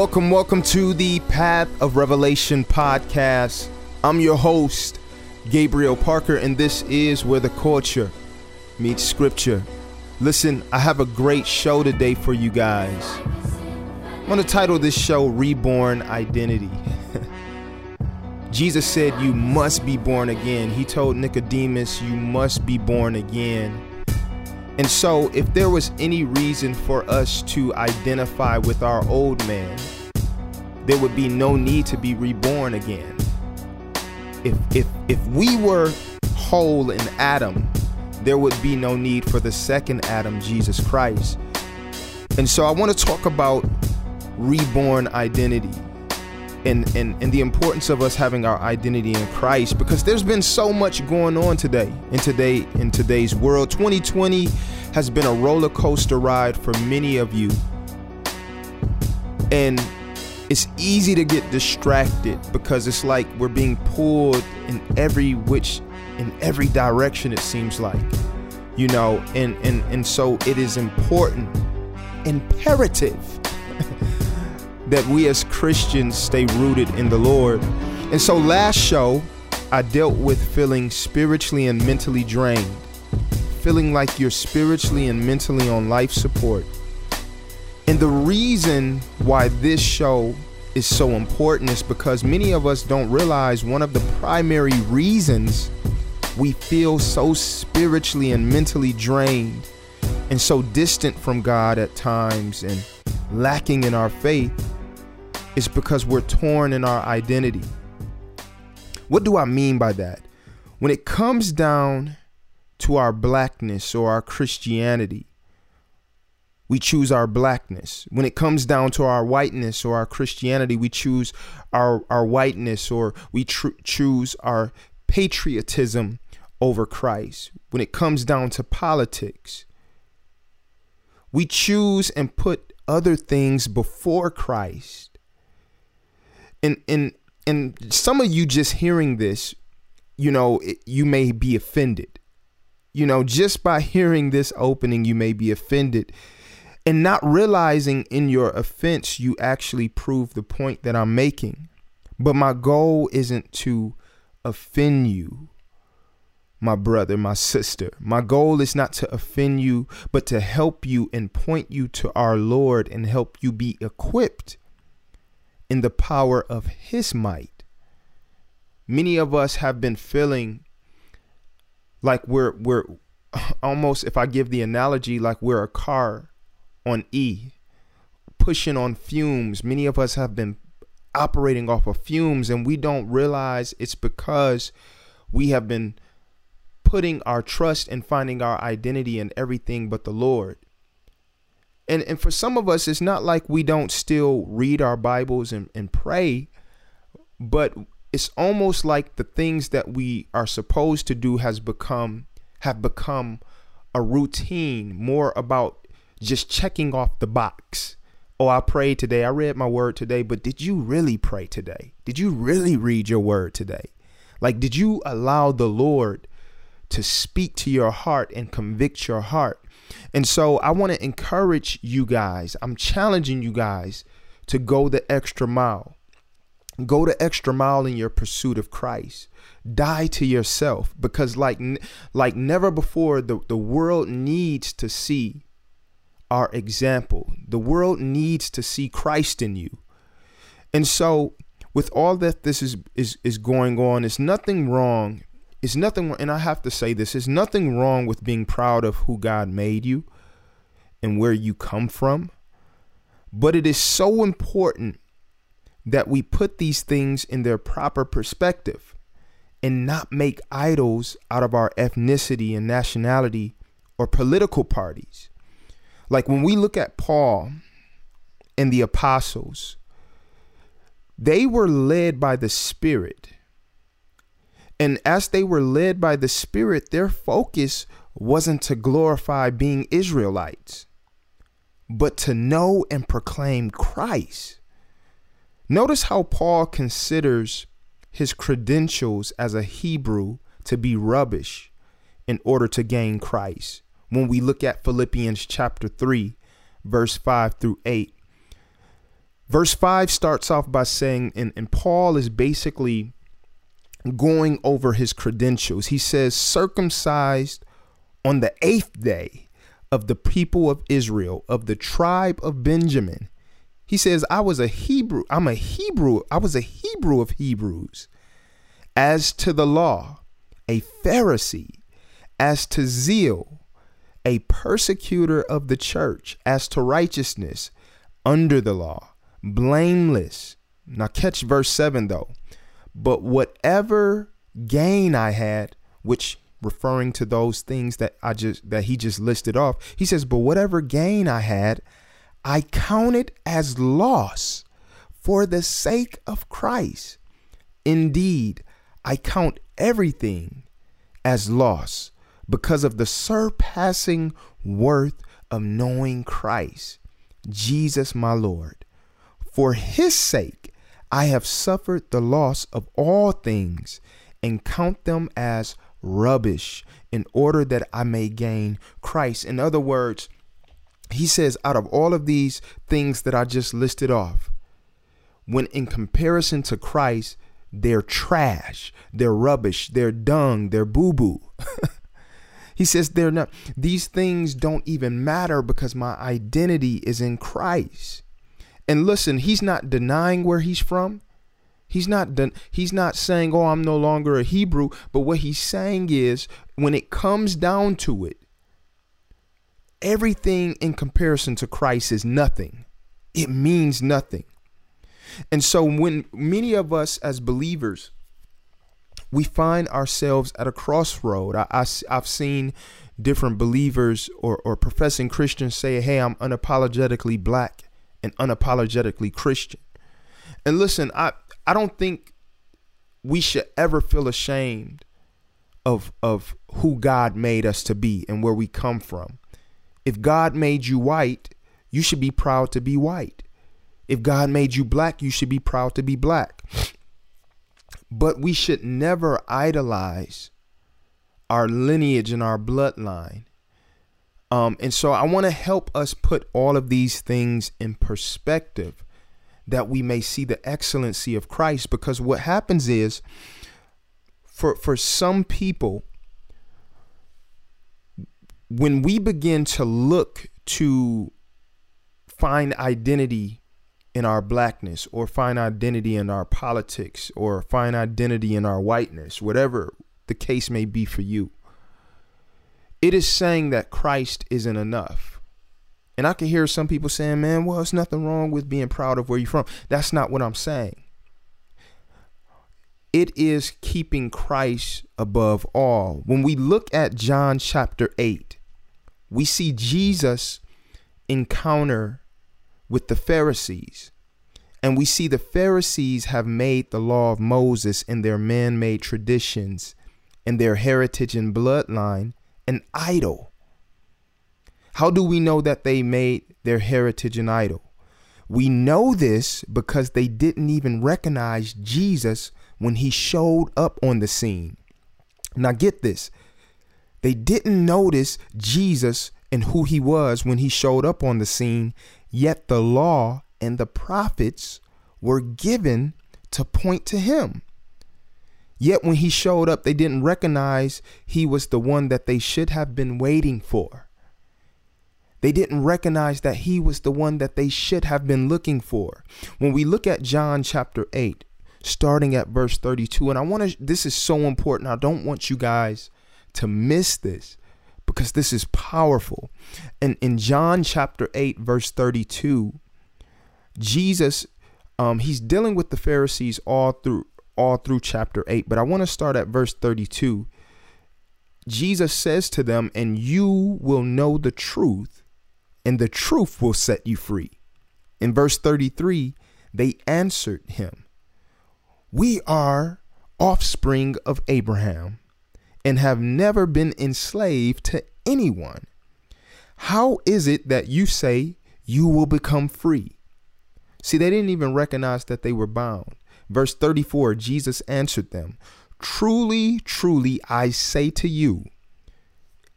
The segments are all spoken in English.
Welcome, welcome to the Path of Revelation podcast. I'm your host, Gabriel Parker, and this is where the culture meets scripture. Listen, I have a great show today for you guys. I'm going to title this show Reborn Identity. Jesus said, You must be born again. He told Nicodemus, You must be born again. And so, if there was any reason for us to identify with our old man, there would be no need to be reborn again. If, if, if we were whole in Adam, there would be no need for the second Adam, Jesus Christ. And so, I want to talk about reborn identity and, and, and the importance of us having our identity in Christ because there's been so much going on today in today in today's world. 2020 has been a roller coaster ride for many of you. And it's easy to get distracted because it's like we're being pulled in every which in every direction it seems like. You know, and and and so it is important imperative that we as Christians stay rooted in the Lord. And so last show, I dealt with feeling spiritually and mentally drained, feeling like you're spiritually and mentally on life support. And the reason why this show is so important is because many of us don't realize one of the primary reasons we feel so spiritually and mentally drained and so distant from God at times and lacking in our faith is because we're torn in our identity. What do I mean by that? When it comes down to our blackness or our Christianity, we choose our blackness. When it comes down to our whiteness or our Christianity, we choose our, our whiteness or we tr- choose our patriotism over Christ. When it comes down to politics, we choose and put other things before Christ and and and some of you just hearing this you know you may be offended. You know just by hearing this opening you may be offended. And not realizing in your offense you actually prove the point that I'm making. But my goal isn't to offend you my brother, my sister. My goal is not to offend you, but to help you and point you to our Lord and help you be equipped in the power of his might. Many of us have been feeling like we're we're almost if I give the analogy like we're a car on E pushing on fumes. Many of us have been operating off of fumes and we don't realize it's because we have been putting our trust and finding our identity in everything but the Lord. And and for some of us, it's not like we don't still read our Bibles and, and pray, but it's almost like the things that we are supposed to do has become have become a routine, more about just checking off the box. Oh, I prayed today. I read my word today, but did you really pray today? Did you really read your word today? Like, did you allow the Lord to speak to your heart and convict your heart. And so I want to encourage you guys, I'm challenging you guys to go the extra mile. Go the extra mile in your pursuit of Christ. Die to yourself because like like never before the, the world needs to see our example. The world needs to see Christ in you. And so with all that this is is is going on, it's nothing wrong it's nothing, and I have to say this: there's nothing wrong with being proud of who God made you and where you come from. But it is so important that we put these things in their proper perspective and not make idols out of our ethnicity and nationality or political parties. Like when we look at Paul and the apostles, they were led by the Spirit and as they were led by the Spirit, their focus wasn't to glorify being Israelites. but to know and proclaim Christ. Notice how Paul considers his credentials as a Hebrew to be rubbish in order to gain Christ. When we look at Philippians chapter 3, verse 5 through 8. Verse 5 starts off by saying, and, and Paul is basically going over his credentials. He says, circumcised on the eighth day of the people of Israel, of the tribe of Benjamin. He says, I was a Hebrew, I'm a Hebrew, I was a Hebrew of Hebrews. As to the law, a Pharisee. As to zeal, a persecutor of the church. As to righteousness, under the law, blameless. Now, catch verse 7 though. But whatever gain I had, which referring to those things that I just that he just listed off. He says, "But whatever gain I had, I counted as loss for the sake of Christ. Indeed, I count everything as loss because of the surpassing worth of knowing Christ, Jesus my Lord. For his sake, I have suffered the loss of all things and count them as rubbish in order that I may gain Christ. In other words, he says, out of all of these things that I just listed off, when in comparison to Christ, they're trash, they're rubbish, they're dung, they're boo boo. he says, they're not, these things don't even matter because my identity is in Christ. And listen, he's not denying where he's from. He's not he's not saying, "Oh, I'm no longer a Hebrew," but what he's saying is when it comes down to it, everything in comparison to Christ is nothing. It means nothing. And so when many of us as believers we find ourselves at a crossroad. I, I, have seen different believers or, or professing Christians say, Hey, I'm unapologetically black and unapologetically Christian. And listen, I, I don't think we should ever feel ashamed of of who God made us to be and where we come from. If God made you white, you should be proud to be white. If God made you black, you should be proud to be black. But we should never idolize our lineage and our bloodline. Um, and so I want to help us put all of these things in perspective that we may see the excellency of Christ. Because what happens is, for, for some people, when we begin to look to find identity in our blackness or find identity in our politics or find identity in our whiteness, whatever the case may be for you, it is saying that Christ isn't enough. And I can hear some people saying, man, well, it's nothing wrong with being proud of where you're from. That's not what I'm saying. It is keeping Christ above all. When we look at John chapter 8, we see Jesus encounter with the Pharisees. And we see the Pharisees have made the law of Moses and their man made traditions and their heritage and bloodline an idol. How do we know that they made their heritage an idol? We know this because they didn't even recognize Jesus when he showed up on the scene. Now, get this they didn't notice Jesus and who he was when he showed up on the scene, yet the law and the prophets were given to point to him. Yet when he showed up, they didn't recognize he was the one that they should have been waiting for. They didn't recognize that he was the one that they should have been looking for. When we look at John chapter 8, starting at verse 32, and I want to, this is so important. I don't want you guys to miss this because this is powerful. And in John chapter 8, verse 32, Jesus, um, he's dealing with the Pharisees all through all through chapter 8, but I want to start at verse 32. Jesus says to them, And you will know the truth, and the truth will set you free. In verse 33, they answered him, We are offspring of Abraham and have never been enslaved to anyone. How is it that you say you will become free. See, they didn't even recognize that they were bound. Verse 34 Jesus answered them, Truly, truly, I say to you,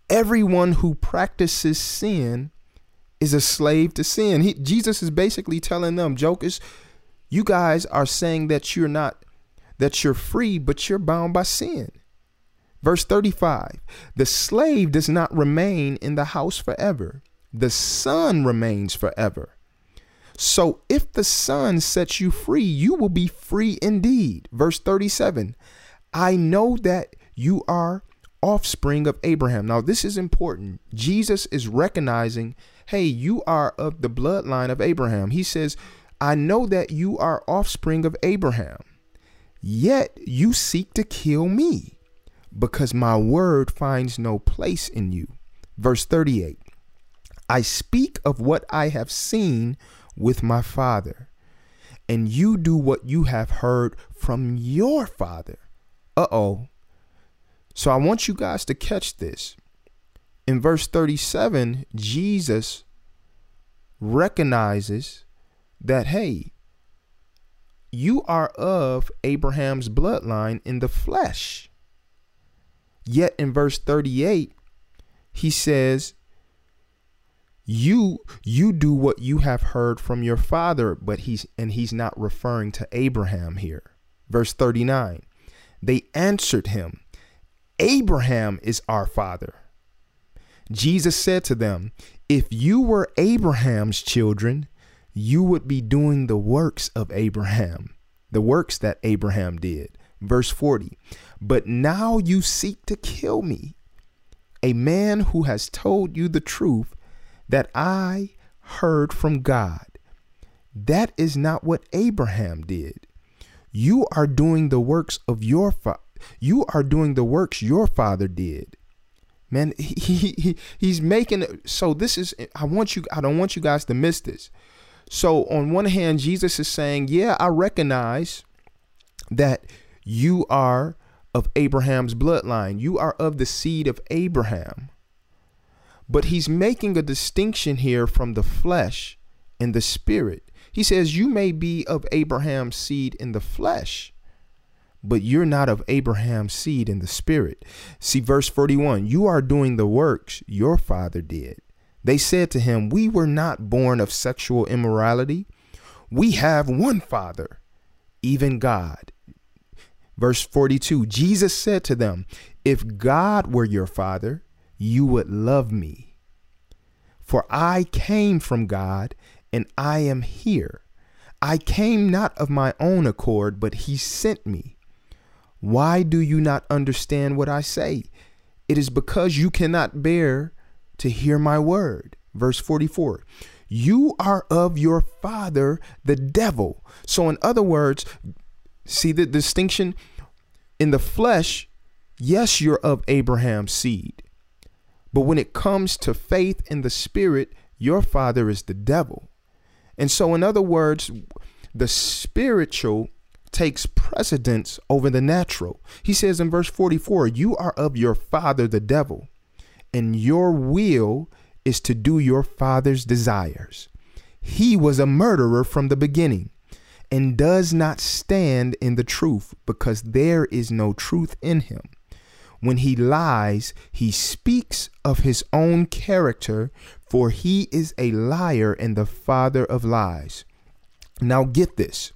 everyone who practices sin is a slave to sin. He, Jesus is basically telling them, jokers, you guys are saying that you're not, that you're free, but you're bound by sin. Verse 35 The slave does not remain in the house forever, the son remains forever. So if the son sets you free, you will be free indeed. Verse 37 I know that you are offspring of Abraham. Now, this is important. Jesus is recognizing, hey, you are of the bloodline of Abraham. He says, I know that you are offspring of Abraham, yet you seek to kill me because my word finds no place in you. Verse 38 I speak of what I have seen with my father, and you do what you have heard from your father. Uh oh. So I want you guys to catch this. In verse 37, Jesus recognizes that, hey, you are of Abraham's bloodline in the flesh. Yet in verse 38, he says, you you do what you have heard from your father but he's and he's not referring to abraham here. Verse 39 they answered him abraham is our father. Jesus said to them if you were abraham's children you would be doing the works of abraham the works that abraham did. Verse 40 but now you seek to kill me. A man who has told you the truth that I heard from God. That is not what Abraham did. You are doing the works of your father. You are doing the works your father did. Man, he, he he's making so this is I want you I don't want you guys to miss this. So on one hand Jesus is saying, "Yeah, I recognize that you are of Abraham's bloodline. You are of the seed of Abraham." But he's making a distinction here from the flesh and the spirit. He says, You may be of Abraham's seed in the flesh, but you're not of Abraham's seed in the spirit. See, verse 41 You are doing the works your father did. They said to him, We were not born of sexual immorality. We have one father, even God. Verse 42 Jesus said to them, If God were your father, you would love me. For I came from God and I am here. I came not of my own accord, but he sent me. Why do you not understand what I say? It is because you cannot bear to hear my word. Verse 44 You are of your father, the devil. So, in other words, see the distinction in the flesh, yes, you're of Abraham's seed. But when it comes to faith in the spirit, your father is the devil. And so, in other words, the spiritual takes precedence over the natural. He says in verse 44 You are of your father, the devil, and your will is to do your father's desires. He was a murderer from the beginning and does not stand in the truth because there is no truth in him. When he lies, he speaks of his own character, for he is a liar and the father of lies. Now, get this.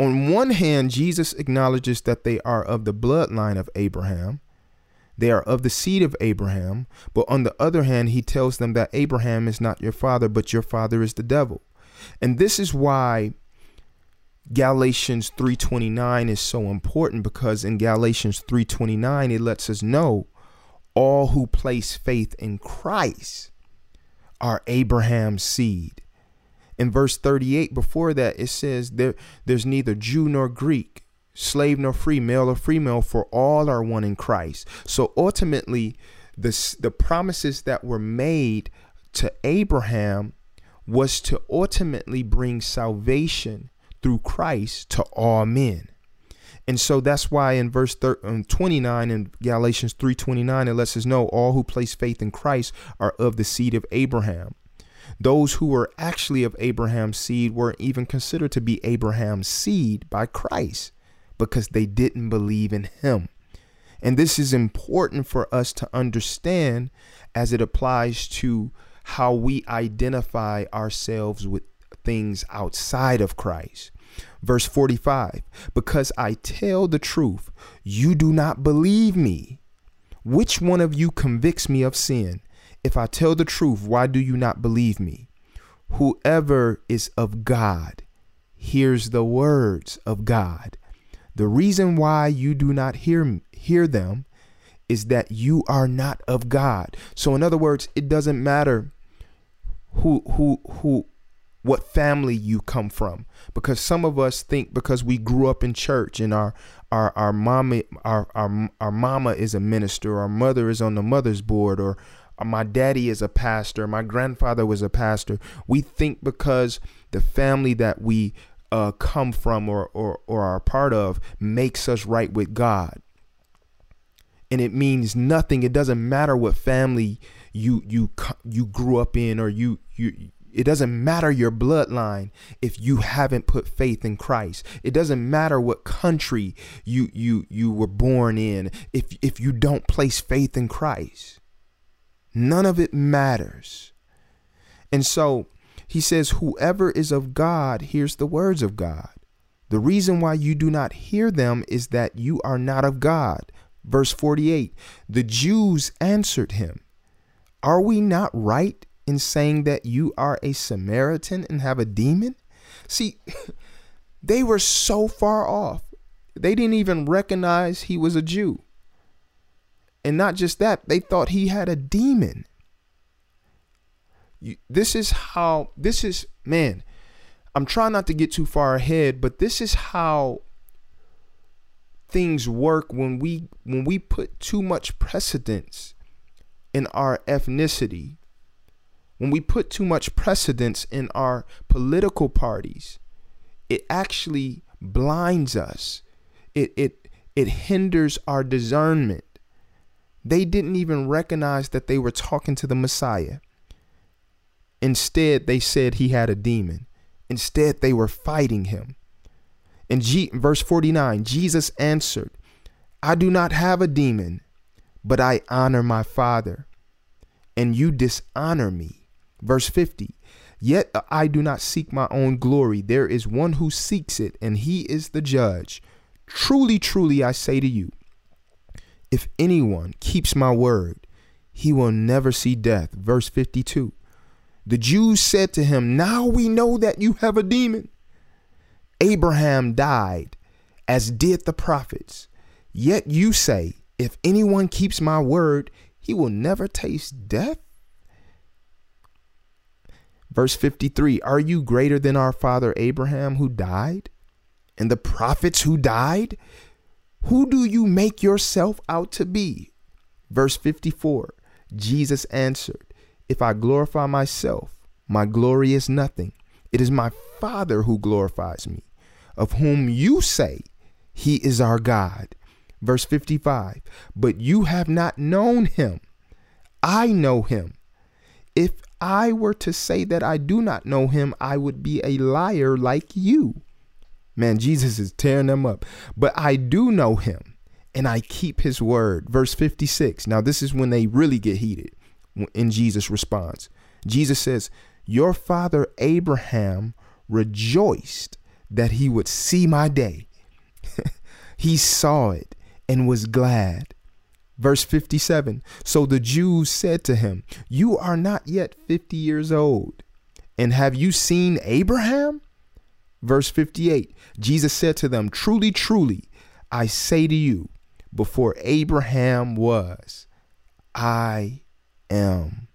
On one hand, Jesus acknowledges that they are of the bloodline of Abraham. They are of the seed of Abraham. But on the other hand, he tells them that Abraham is not your father, but your father is the devil. And this is why Galatians 3:29 is so important because in Galatians 3:29 it lets us know all who place faith in Christ are Abraham's seed. In verse 38 before that it says there there's neither Jew nor Greek, slave nor free, male or female for all are one in Christ. So ultimately the the promises that were made to Abraham was to ultimately bring salvation through Christ to all men. And so that's why in verse um, 29 in Galatians 3:29 it lets us know all who place faith in Christ are of the seed of Abraham. Those who were actually of Abraham's seed weren't even considered to be Abraham's seed by Christ because they didn't believe in him. And this is important for us to understand as it applies to how we identify ourselves with things outside of Christ. Verse 45 Because I tell the truth, you do not believe me. Which one of you convicts me of sin? If I tell the truth, why do you not believe me? Whoever is of God hears the words of God. The reason why you do not hear hear them is that you are not of God. So in other words, it doesn't matter who who who what family you come from. Because some of us think because we grew up in church and our our our mama our our, our mama is a minister our mother is on the mother's board or my daddy is a pastor my grandfather was a pastor we think because the family that we uh, come from or, or or are part of makes us right with God. And it means nothing. It doesn't matter what family you you you grew up in or you you it doesn't matter your bloodline if you haven't put faith in Christ. It doesn't matter what country you you you were born in if if you don't place faith in Christ. None of it matters. And so he says whoever is of God hears the words of God. The reason why you do not hear them is that you are not of God. Verse 48 The Jews answered him, Are we not right in saying that you are a Samaritan and have a demon? See, they were so far off. They didn't even recognize he was a Jew. And not just that, they thought he had a demon. You, this is how, this is, man, I'm trying not to get too far ahead, but this is how things work when we when we put too much precedence in our ethnicity when we put too much precedence in our political parties, it actually blinds us. It it it hinders our discernment. They didn't even recognize that they were talking to the Messiah. Instead, they said he had a demon. Instead, they were fighting him. In G- verse 49, Jesus answered, I do not have a demon, but I honor my Father, and you dishonor me. Verse 50 Yet I do not seek my own glory. There is one who seeks it, and he is the judge. Truly, truly, I say to you, if anyone keeps my word, he will never see death. Verse 52 The Jews said to him, Now we know that you have a demon. Abraham died, as did the prophets. Yet you say, If anyone keeps my word, he will never taste death. Verse 53 Are you greater than our father Abraham who died? And the prophets who died? Who do you make yourself out to be? Verse 54 Jesus answered, If I glorify myself, my glory is nothing. It is my Father who glorifies me, of whom you say, He is our God. Verse 55 But you have not known him. I know him. If I were to say that I do not know him, I would be a liar like you. Man, Jesus is tearing them up. But I do know him and I keep his word. Verse 56. Now, this is when they really get heated in Jesus' response. Jesus says, Your father Abraham rejoiced that he would see my day. he saw it and was glad. Verse 57 So the Jews said to him, You are not yet 50 years old, and have you seen Abraham? Verse 58 Jesus said to them, Truly, truly, I say to you, before Abraham was, I am.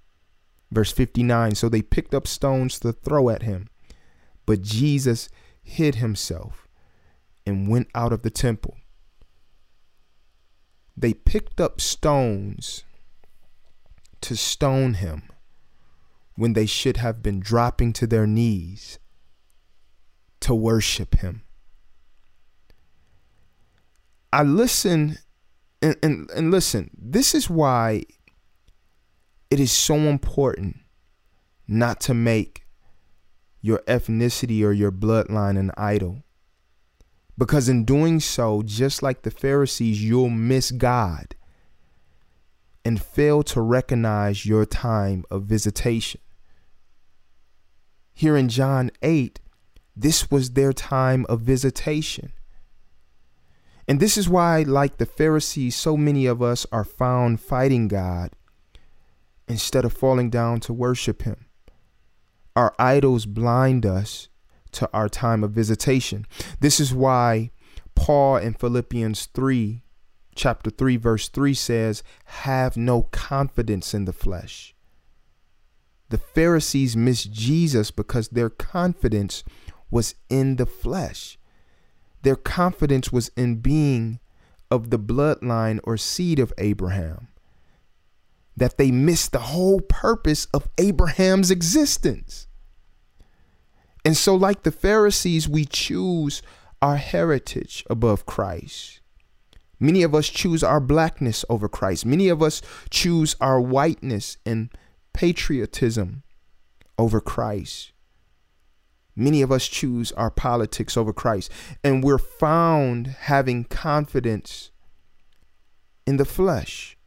Verse 59 So they picked up stones to throw at him, but Jesus hid himself and went out of the temple they picked up stones to stone him when they should have been dropping to their knees to worship him. I listen and, and, and listen, this is why it is so important not to make your ethnicity or your bloodline an idol. Because in doing so, just like the Pharisees, you'll miss God and fail to recognize your time of visitation. Here in John 8, this was their time of visitation. And this is why, like the Pharisees, so many of us are found fighting God instead of falling down to worship Him. Our idols blind us to our time of visitation. This is why Paul in Philippians 3, chapter 3, verse 3 says, Have no confidence in the flesh. The Pharisees missed Jesus because their confidence was in the flesh. Their confidence was in being of the bloodline or seed of Abraham. That they missed the whole purpose of Abraham's existence. And so, like the Pharisees, we choose our heritage above Christ. Many of us choose our blackness over Christ. Many of us choose our whiteness and patriotism over Christ. Many of us choose our politics over Christ. And we're found having confidence in the flesh.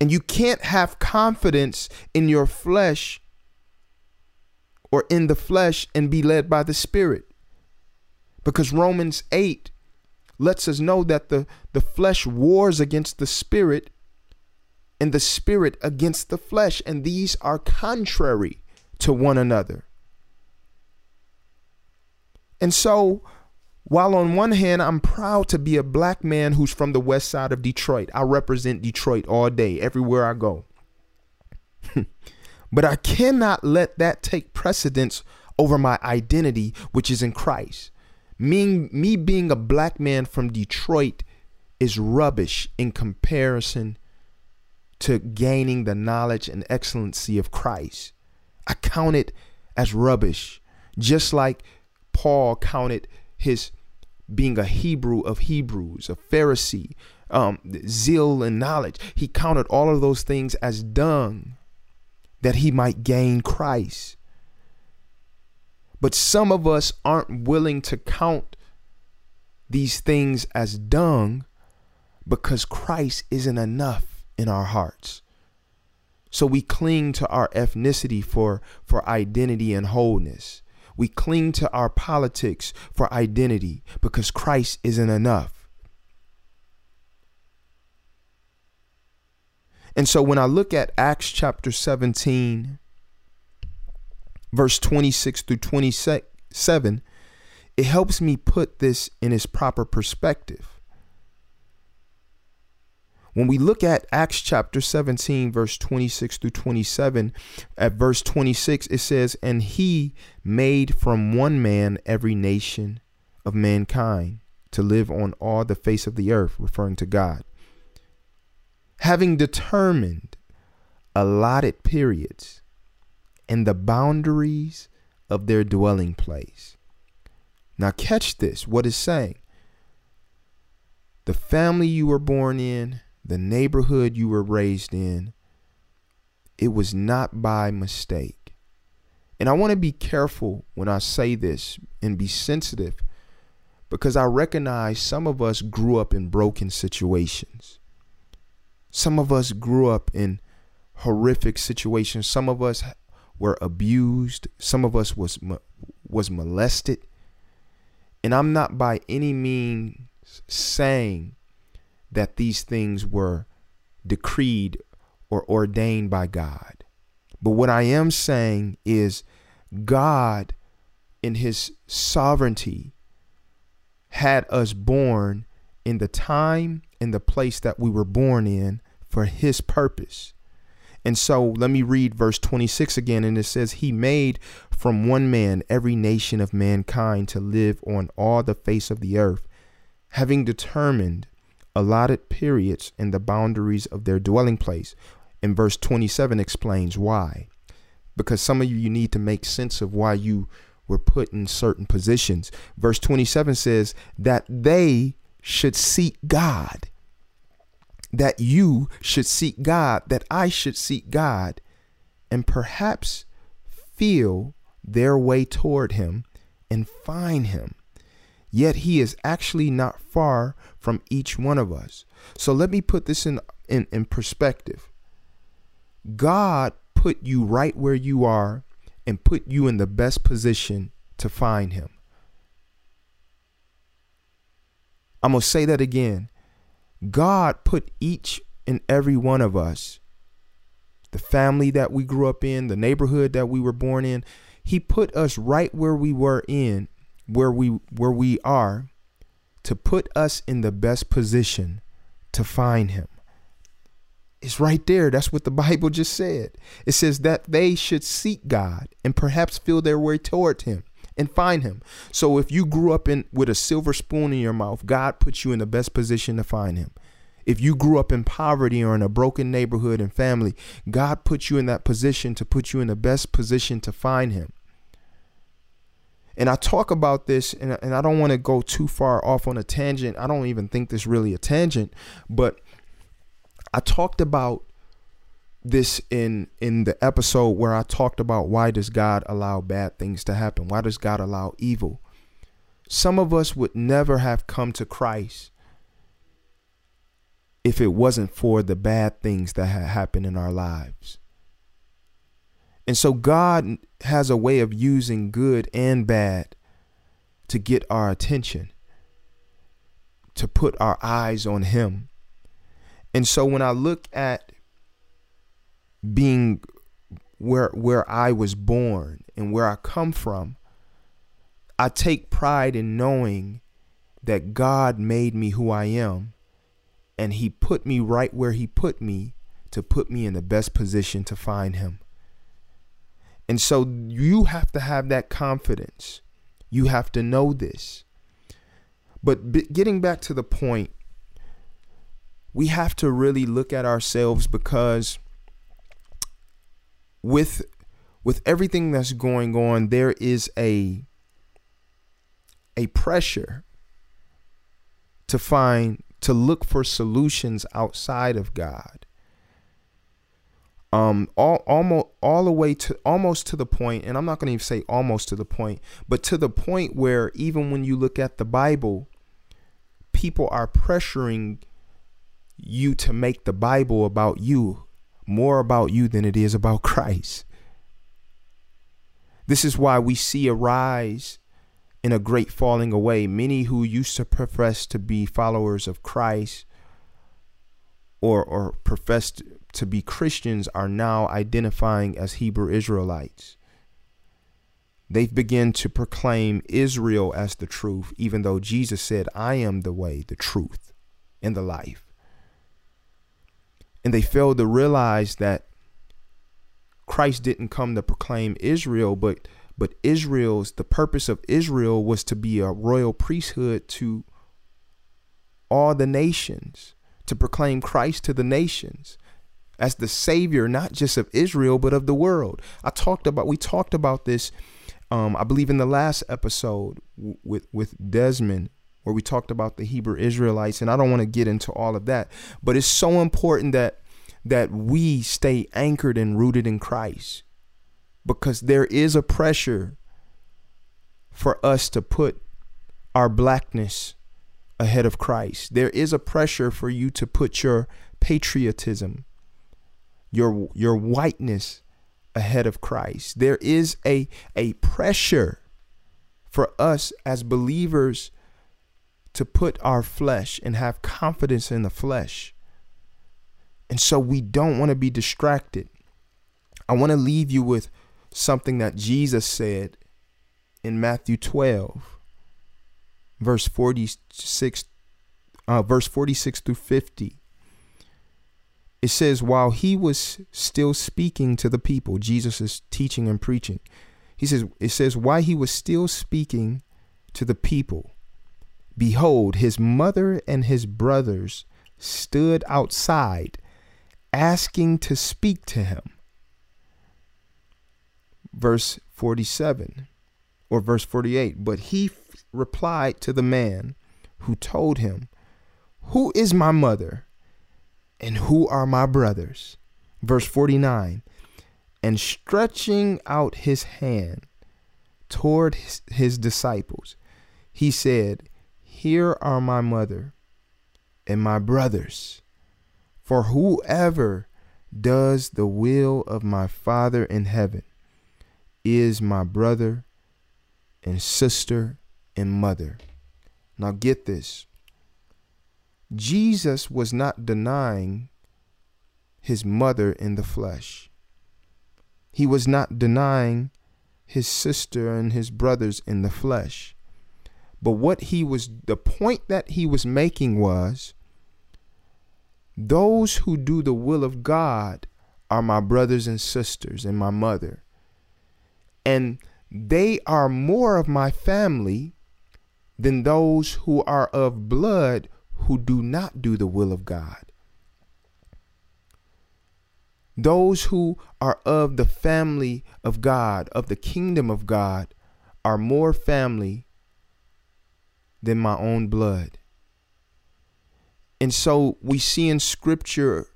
And you can't have confidence in your flesh or in the flesh and be led by the Spirit. Because Romans 8 lets us know that the, the flesh wars against the Spirit and the Spirit against the flesh. And these are contrary to one another. And so, while on one hand, I'm proud to be a black man who's from the west side of Detroit, I represent Detroit all day, everywhere I go. But I cannot let that take precedence over my identity, which is in Christ. Me, me being a black man from Detroit is rubbish in comparison to gaining the knowledge and excellency of Christ. I count it as rubbish, just like Paul counted his being a Hebrew of Hebrews, a Pharisee, um, zeal and knowledge. He counted all of those things as dung that he might gain Christ. But some of us aren't willing to count these things as dung because Christ isn't enough in our hearts. So we cling to our ethnicity for, for identity and wholeness. We cling to our politics for identity because Christ isn't enough. And so when I look at Acts chapter 17, verse 26 through 27, it helps me put this in its proper perspective. When we look at Acts chapter 17, verse 26 through 27, at verse 26, it says, And he made from one man every nation of mankind to live on all the face of the earth, referring to God having determined allotted periods and the boundaries of their dwelling place. Now, catch this what is saying. The family you were born in, the neighborhood you were raised in, it was not by mistake. And I want to be careful when I say this and be sensitive because I recognize some of us grew up in broken situations. Some of us grew up in horrific situations. Some of us were abused. Some of us was was molested. And I'm not by any means saying that these things were decreed or ordained by God. But what I am saying is God in his sovereignty had us born in the time and the place that we were born in for his purpose. And so let me read verse 26 again. And it says, He made from one man every nation of mankind to live on all the face of the earth, having determined allotted periods and the boundaries of their dwelling place. And verse 27 explains why. Because some of you, you need to make sense of why you were put in certain positions. Verse 27 says that they should seek God that you should seek God, that I should seek God, and perhaps feel their way toward him and find him. Yet he is actually not far from each one of us. So let me put this in, in, in perspective. God put you right where you are and put you in the best position to find him. I'm going to say that again. God put each and every one of us, the family that we grew up in, the neighborhood that we were born in, he put us right where we were in, where we where we are to put us in the best position to find him. It's right there. That's what the Bible just said. It says that they should seek God and perhaps feel their way toward him and find him. So if you grew up in with a silver spoon in your mouth, God puts you in the best position to find him. If you grew up in poverty or in a broken neighborhood and family, God put you in that position to put you in the best position to find him. And I talk about this, and, and I don't want to go too far off on a tangent. I don't even think this really a tangent, but I talked about this in in the episode where I talked about why does God allow bad things to happen? Why does God allow evil? Some of us would never have come to Christ if it wasn't for the bad things that had happened in our lives. And so God has a way of using good and bad to get our attention, to put our eyes on Him. And so when I look at being where where I was born and where I come from, I take pride in knowing that God made me who I am and he put me right where he put me to put me in the best position to find him. And so you have to have that confidence. You have to know this. But getting back to the point, we have to really look at ourselves because with with everything that's going on, there is a a pressure to find to look for solutions outside of God. Um, all almost all the way to almost to the point, and I'm not going to even say almost to the point, but to the point where even when you look at the Bible, people are pressuring you to make the Bible about you more about you than it is about Christ. This is why we see a rise in a great falling away. Many who used to profess to be followers of Christ or, or professed to be Christians are now identifying as Hebrew Israelites. They've begun to proclaim Israel as the truth, even though Jesus said, I am the way, the truth, and the life and they failed to realize that Christ didn't come to proclaim Israel, but but Israel's the purpose of Israel was to be a royal priesthood to all the nations, to proclaim Christ to the nations as the savior not just of Israel but of the world. I talked about we talked about this um, I believe in the last episode with with Desmond where we talked about the Hebrew Israelites, and I don't want to get into all of that, but it's so important that that we stay anchored and rooted in Christ because there is a pressure for us to put our blackness ahead of Christ. There is a pressure for you to put your patriotism, your your whiteness ahead of Christ. There is a a pressure for us as believers to put our flesh and have confidence in the flesh. And so we don't want to be distracted. I want to leave you with something that Jesus said in Matthew 12, verse 46, uh, verse 46 through 50. It says, while he was still speaking to the people, Jesus is teaching and preaching. He says, it says, while he was still speaking to the people, Behold, his mother and his brothers stood outside, asking to speak to him. Verse 47 or verse 48 But he f- replied to the man who told him, Who is my mother and who are my brothers? Verse 49 and stretching out his hand toward his, his disciples, he said, Here are my mother and my brothers. For whoever does the will of my Father in heaven is my brother and sister and mother. Now get this. Jesus was not denying his mother in the flesh. He was not denying his sister and his brothers in the flesh. But what he was, the point that he was making was those who do the will of God are my brothers and sisters and my mother. And they are more of my family than those who are of blood who do not do the will of God. Those who are of the family of God, of the kingdom of God, are more family than my own blood. And so we see in scripture,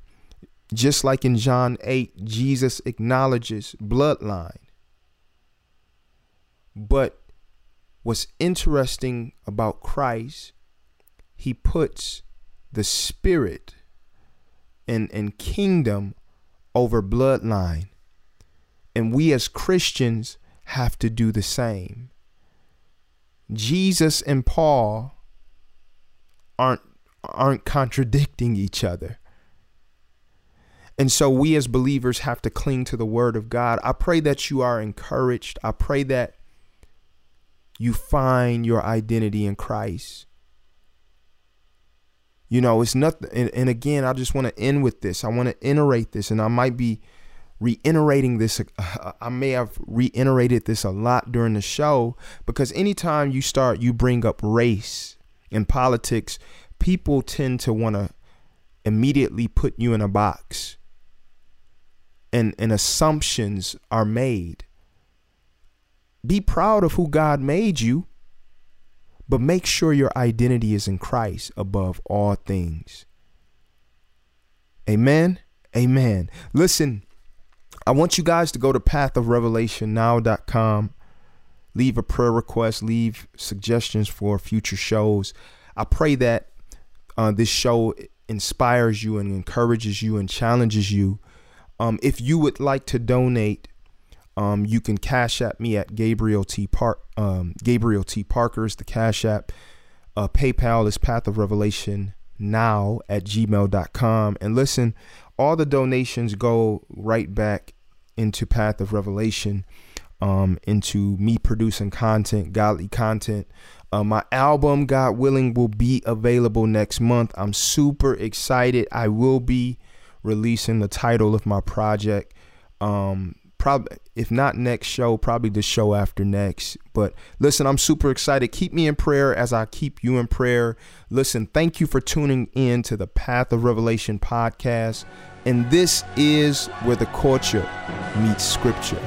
just like in John 8, Jesus acknowledges bloodline. But what's interesting about Christ, he puts the spirit and, and kingdom over bloodline. And we as Christians have to do the same. Jesus and Paul aren't aren't contradicting each other. And so we as believers have to cling to the word of God. I pray that you are encouraged. I pray that you find your identity in Christ. You know, it's nothing. And, and again, I just want to end with this. I want to iterate this, and I might be reiterating this. Uh, I may have reiterated this a lot during the show because anytime you start, you bring up race in politics, people tend to want to immediately put you in a box. And, and assumptions are made. Be proud of who God made you but make sure your identity is in Christ above all things. Amen. Amen. Listen, I want you guys to go to pathofrevelationnow.com. Leave a prayer request, leave suggestions for future shows. I pray that uh, this show inspires you and encourages you and challenges you. Um, if you would like to donate, um, you can Cash App me at Gabriel T. Park. Um, Gabriel T. Parker is the cash app. Uh, PayPal is Path of Revelation now at gmail.com. And listen, all the donations go right back into Path of Revelation, um, into me producing content, godly content. Uh, my album, God willing, will be available next month. I'm super excited. I will be releasing the title of my project um, probably if not next show, probably the show after next. But listen, I'm super excited. Keep me in prayer as I keep you in prayer. Listen, thank you for tuning in to the Path of Revelation podcast. And this is where the culture meets scripture.